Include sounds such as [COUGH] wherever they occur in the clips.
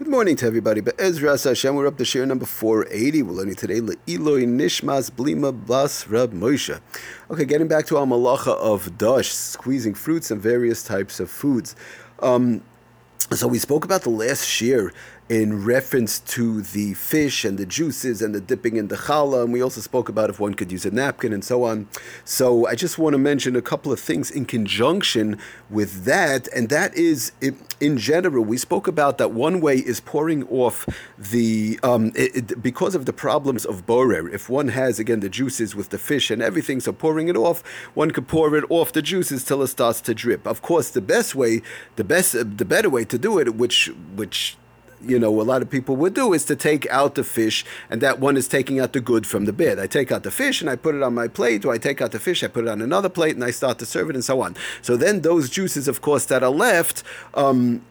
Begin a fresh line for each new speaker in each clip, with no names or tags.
Good morning to everybody. But Ezra Hashem, we're up to share number 480. We're learning today Eloi Nishmas Blima Bas Rab Moshe. Okay, getting back to our malacha of dash, squeezing fruits and various types of foods. Um, so we spoke about the last shiur in reference to the fish and the juices and the dipping in the challah, and we also spoke about if one could use a napkin and so on. So I just want to mention a couple of things in conjunction with that, and that is, in general, we spoke about that one way is pouring off the um, it, it, because of the problems of borer. If one has again the juices with the fish and everything, so pouring it off, one could pour it off the juices till it starts to drip. Of course, the best way, the best, the better way to do it, which which you know, a lot of people would do is to take out the fish, and that one is taking out the good from the bad. I take out the fish and I put it on my plate, or I take out the fish, I put it on another plate, and I start to serve it, and so on. So then those juices, of course, that are left, um,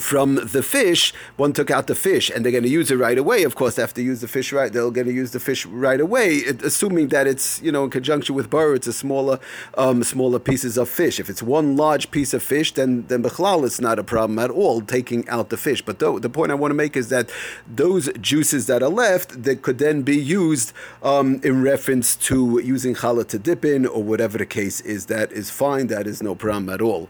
from the fish, one took out the fish, and they're going to use it right away. Of course, after use the fish right, they're going to use the fish right away, assuming that it's you know in conjunction with bar, it's a smaller, um, smaller pieces of fish. If it's one large piece of fish, then then bechlal it's not a problem at all taking out the fish. But the, the point I want to make is that those juices that are left that could then be used um, in reference to using challah to dip in or whatever the case is. That is fine. That is no problem at all.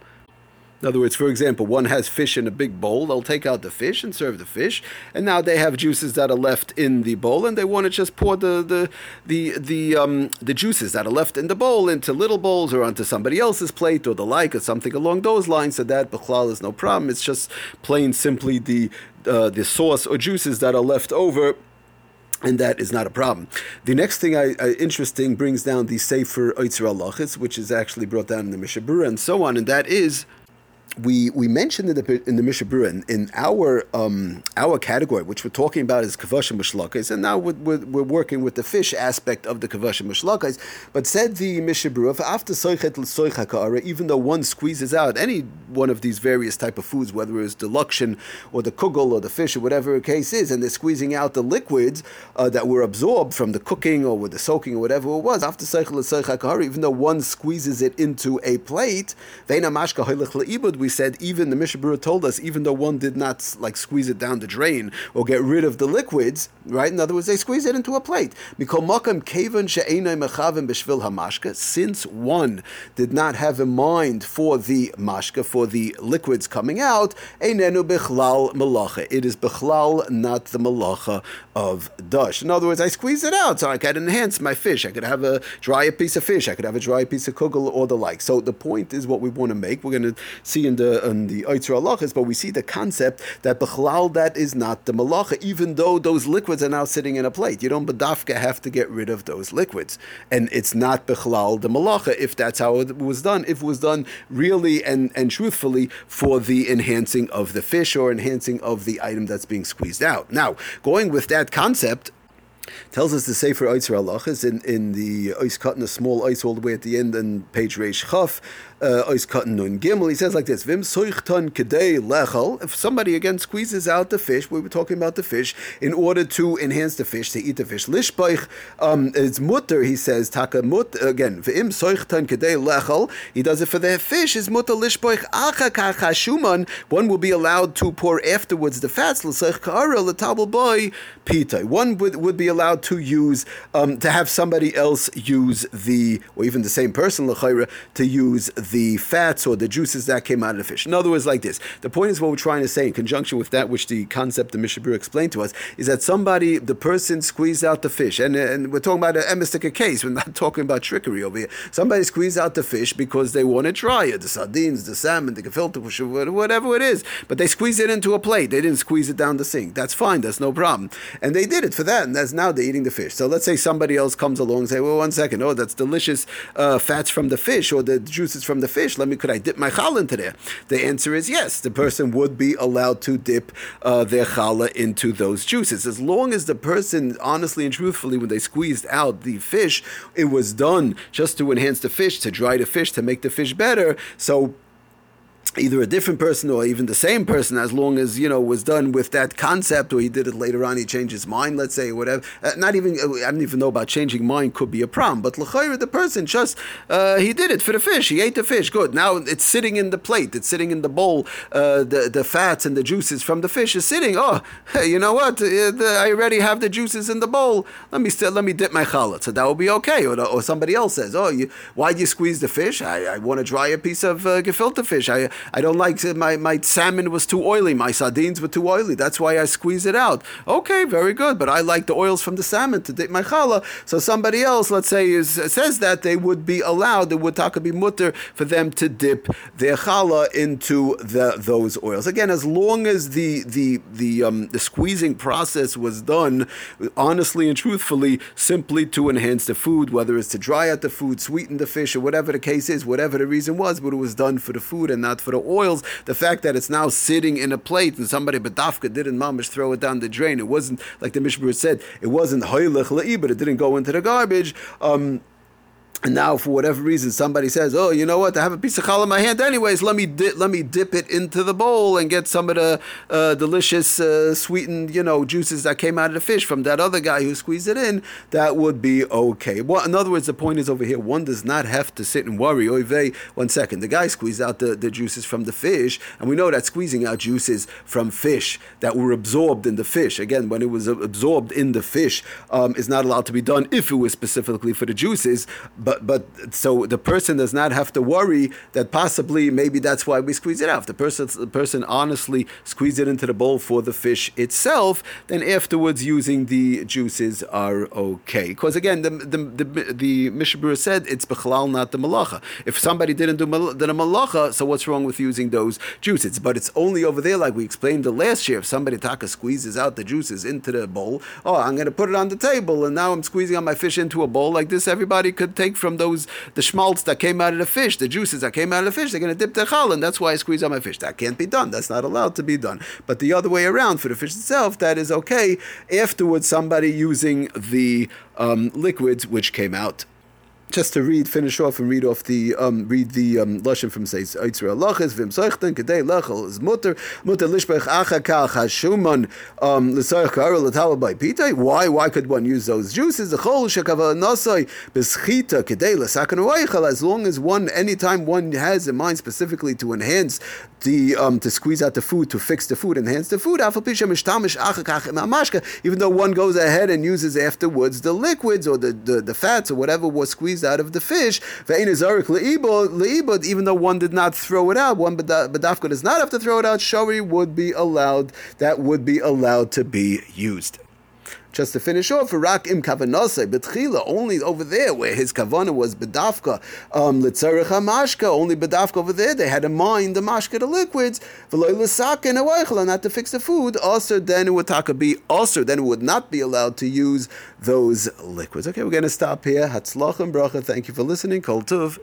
In other words, for example, one has fish in a big bowl, they'll take out the fish and serve the fish, and now they have juices that are left in the bowl, and they want to just pour the the the the, um, the juices that are left in the bowl into little bowls or onto somebody else's plate or the like or something along those lines. So that bichlal is no problem. It's just plain simply the uh, the sauce or juices that are left over and that is not a problem. The next thing I, I, interesting brings down the Sefer Oitzer Alachis, which is actually brought down in the Mishnah Berurah and so on, and that is we we mentioned in the in the Mishnah Berurah in, in our um, our category, which we're talking about is kavashim mishlakais, and now we're, we're, we're, working with the fish aspect of the kavashim mishlakais. But said the Mishnah Berurah, after soichet l'soichakara, even though one squeezes out any one of these various type of foods, whether it's the or the kugel or the fish or whatever the case is, and they're squeezing out the liquids uh, that were absorbed from the cooking or with the soaking or whatever it was, after soichet l'soichakara, even though one squeezes it into a plate, veina mashka we said even the Mishnah Berurah told us, even though one did not like squeeze it down the drain or get rid of the liquids, right? In other words, they squeeze it into a plate. Since one did not have a mind for the mashka, for the liquids coming out, it is bechlal, not the malacha of dash. In other words, I squeeze it out so I can enhance my fish. I could have a dry piece of fish. I could have a dry piece of kugel or the like. So the point is what we want to make. We're going to see in in the in the Oitzer Alachas, but we see the concept that Bechlal that is not the Malacha, even though those liquids are now sitting in a plate. You don't Badafka have to get rid of those liquids. And it's not Bechlal the Malacha if that's how it was done, if it was done really and, and truthfully for the enhancing of the fish or enhancing of the item that's being squeezed out. Now, going with that concept, tells us the Sefer Oitzer Alachas in, in the cut in a small ice all the way at the end and page Reish Chaf uh, nun gimel. He says like this: Vim soichtan kedei lechel. If somebody again squeezes out the fish, we were talking about the fish, in order to enhance the fish, to eat the fish. Lishbaich, um, it's mutter. He says taka mut again. Vim soichtan kedei lechel. He does it for the fish. Is mutter lishbaich achakacha shuman. One will be allowed to pour afterwards the fats. L'seich kara l'tabel boy pita. One would, would be allowed to use um, to have somebody else use the, or even the same person l'chayra to use the fats or the juices that came out of the fish. In other words, like this. The point is what we're trying to say in conjunction with that which the concept the Mishabur explained to us is that somebody, the person squeezed out the fish, and, and we're talking about an emistica case. We're not [LAUGHS] talking about trickery over here. Somebody squeezed out the fish because they want to try it, the sardines, the salmon, the gefilte, whatever it is, but they squeezed it into a plate. They didn't squeeze it down the sink. That's fine. That's no problem. And they did it for that, and that's now they're eating the fish. So let's say somebody else comes along and say, well, one second, oh, that's delicious uh, fats from the fish or the juices from the fish. Let me, could I dip my challah into there? The answer is yes. The person would be allowed to dip uh, their challah into those juices. As long as the person, honestly and truthfully, when they squeezed out the fish, it was done just to enhance the fish, to dry the fish, to make the fish better. So either a different person or even the same person, as long as you know was done with that concept, or he did it later on, he changed his mind, let's say, whatever. Uh, not even uh, I don't even know about changing mind could be a problem, but the person just uh, he did it for the fish. He ate the fish. Good. Now it's sitting in the plate. It's sitting in the bowl. Uh, the the fats and the juices from the fish is sitting. Oh, hey, you know what? Uh, I already have the juices in the bowl. Let me let me dip my challah. So that will be okay. Or, or somebody else says, oh, you, why do you squeeze the fish? I, I want to dry a piece of uh, gefilte fish. I I don't like my, my salmon was too oily, my sardines were too oily. That's why I squeeze it out. Okay, very good, but I like the oils from the salmon to dip my challah. So somebody else, let's say, is, says that they would be allowed, it would taka be mutter for them to dip their challah into the, those oils. Again, as long as the the the um, the squeezing process was done honestly and truthfully, simply to enhance the food, whether it's to dry out the food, sweeten the fish, or whatever the case is, whatever the reason was, but it was done for the food and not for the oils. The fact that it's now sitting in a plate and somebody bedafka didn't mamish throw it down the drain. It wasn't like the Mishmur said. It wasn't hoylech la'i, but it didn't go into the garbage. Um, and now, for whatever reason, somebody says, "Oh, you know what? I have a piece of challah in my hand, anyways. Let me di- let me dip it into the bowl and get some of the uh, delicious uh, sweetened, you know, juices that came out of the fish from that other guy who squeezed it in. That would be okay. Well, in other words, the point is over here: one does not have to sit and worry. Oy vey, one second, the guy squeezed out the, the juices from the fish, and we know that squeezing out juices from fish that were absorbed in the fish, again, when it was absorbed in the fish, um, is not allowed to be done if it was specifically for the juices, but but but so the person does not have to worry that possibly maybe that's why we squeeze it out. If the person the person honestly squeezes it into the bowl for the fish itself, then afterwards using the juices are okay. Because again, the the the, the Mishnah Berurah said it's bechalal not the malacha. If somebody didn't do the malacha, so what's wrong with using those juices? But it's only over there, like we explained the last year. If somebody taka squeezes out the juices into the bowl, oh, I'm going to put it on the table, and now I'm squeezing out my fish into a bowl like this. Everybody could take from those the schmaltz that came out of the fish, the juices that came out of the fish. They're going to dip their chal, and that's why I squeeze out my fish. That can't be done. That's not allowed to be done. But the other way around for the fish itself, that is okay. Afterwards, somebody using the um, liquids which came out just to read, finish off and read off the um, read the um, lashon from says Eitzra Alachas Vim Seichten Kedei Lechel is Mutter Mutter Lishbech Acha Kal Hashuman um L'Sayich Kara by Pitay. Why why could one use those juices? The Chol Shekava Nasai Beschita Kedei L'Sakan Oichel. As long as one anytime one has in mind specifically to enhance the um, to squeeze out the food to fix the food enhance the food. Even though one goes ahead and uses afterwards the liquids or the, the, the fats or whatever was squeezed out of the fish. Even though one did not throw it out, one badafka does not have to throw it out. Shari would be allowed. That would be allowed to be used. Just to finish off, Rak im kavanose betchila only over there where his kavana was bedafka um, litzarich mashka only bedafka over there they had in mind the mashka the liquids v'loy and a not to fix the food. Also, then it would taka be also then it would not be allowed to use those liquids. Okay, we're going to stop here. Hatzlach bracha. Thank you for listening. Kol tuv.